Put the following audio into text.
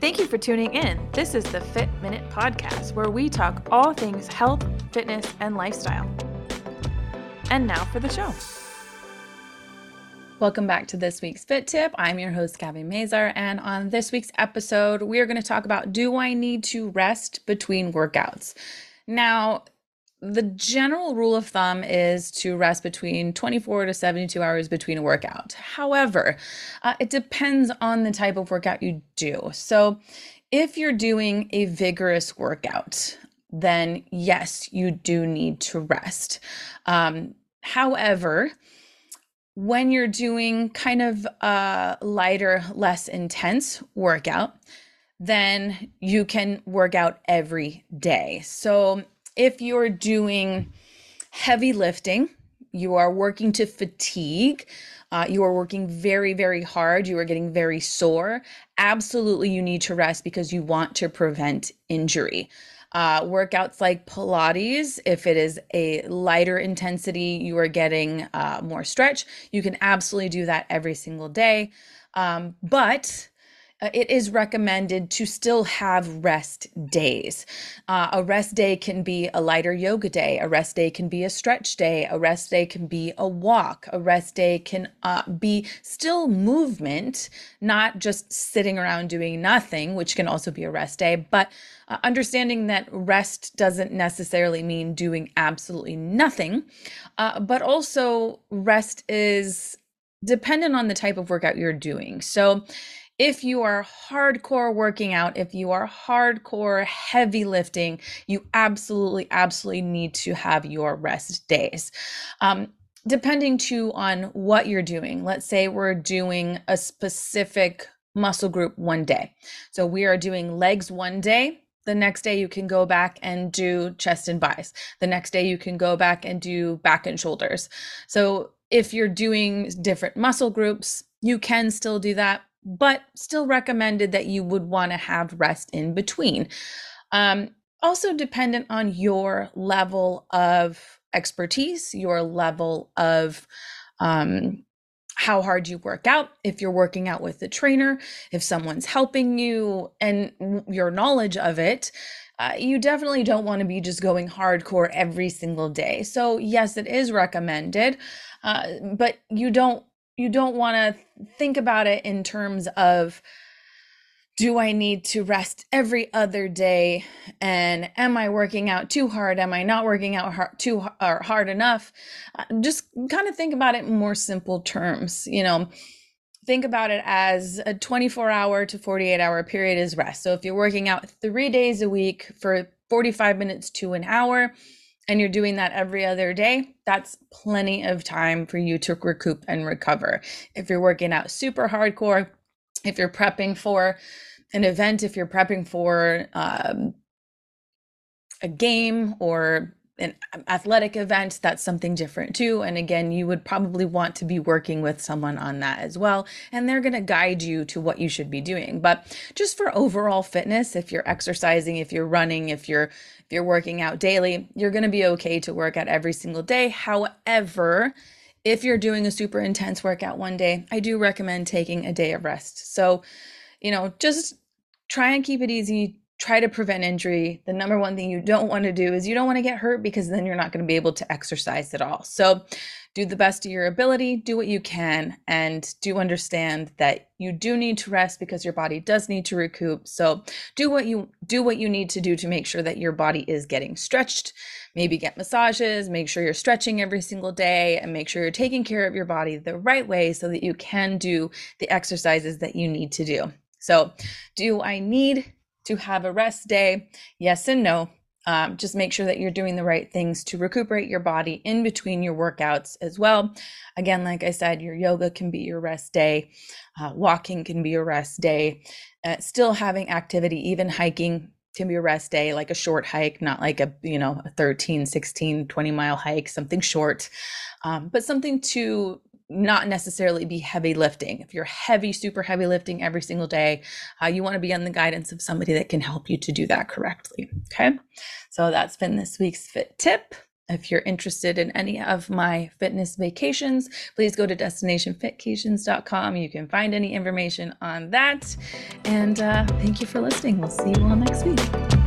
Thank you for tuning in. This is the Fit Minute Podcast, where we talk all things health, fitness, and lifestyle. And now for the show. Welcome back to this week's Fit Tip. I'm your host, Gabby Mazar, and on this week's episode, we are going to talk about do I need to rest between workouts? Now, the general rule of thumb is to rest between 24 to 72 hours between a workout. However, uh, it depends on the type of workout you do. So, if you're doing a vigorous workout, then yes, you do need to rest. Um, however, when you're doing kind of a lighter, less intense workout, then you can work out every day. So if you're doing heavy lifting, you are working to fatigue, uh, you are working very, very hard, you are getting very sore, absolutely you need to rest because you want to prevent injury. Uh, workouts like Pilates, if it is a lighter intensity, you are getting uh, more stretch. You can absolutely do that every single day. Um, but it is recommended to still have rest days. Uh, a rest day can be a lighter yoga day, a rest day can be a stretch day, a rest day can be a walk, a rest day can uh, be still movement, not just sitting around doing nothing, which can also be a rest day, but uh, understanding that rest doesn't necessarily mean doing absolutely nothing, uh, but also rest is dependent on the type of workout you're doing. So, if you are hardcore working out, if you are hardcore heavy lifting, you absolutely, absolutely need to have your rest days. Um, depending too on what you're doing. Let's say we're doing a specific muscle group one day. So we are doing legs one day. The next day, you can go back and do chest and bis. The next day, you can go back and do back and shoulders. So, if you're doing different muscle groups, you can still do that but still recommended that you would want to have rest in between. Um, also, dependent on your level of expertise, your level of um, how hard you work out, if you're working out with a trainer, if someone's helping you, and your knowledge of it. Uh, you definitely don't want to be just going hardcore every single day. So, yes, it is recommended, uh, but you don't you don't want to think about it in terms of do I need to rest every other day? And am I working out too hard? Am I not working out hard, too or hard enough? Uh, just kind of think about it in more simple terms. You know, think about it as a 24 hour to 48 hour period is rest. So if you're working out three days a week for 45 minutes to an hour, and you're doing that every other day, that's plenty of time for you to recoup and recover. If you're working out super hardcore, if you're prepping for an event, if you're prepping for um, a game or an athletic event, that's something different too. And again, you would probably want to be working with someone on that as well. And they're going to guide you to what you should be doing. But just for overall fitness, if you're exercising, if you're running, if you're if you're working out daily, you're going to be okay to work out every single day. However, if you're doing a super intense workout one day, I do recommend taking a day of rest. So, you know, just try and keep it easy try to prevent injury. The number one thing you don't want to do is you don't want to get hurt because then you're not going to be able to exercise at all. So, do the best of your ability, do what you can, and do understand that you do need to rest because your body does need to recoup. So, do what you do what you need to do to make sure that your body is getting stretched. Maybe get massages, make sure you're stretching every single day, and make sure you're taking care of your body the right way so that you can do the exercises that you need to do. So, do I need to have a rest day? Yes and no. Um, just make sure that you're doing the right things to recuperate your body in between your workouts as well. Again, like I said, your yoga can be your rest day, uh, walking can be your rest day, uh, still having activity, even hiking can be a rest day, like a short hike, not like a, you know, a 13, 16, 20 mile hike, something short, um, but something to not necessarily be heavy lifting. If you're heavy, super heavy lifting every single day, uh, you want to be on the guidance of somebody that can help you to do that correctly. Okay. So that's been this week's fit tip. If you're interested in any of my fitness vacations, please go to destinationfitcations.com. You can find any information on that. And uh, thank you for listening. We'll see you all next week.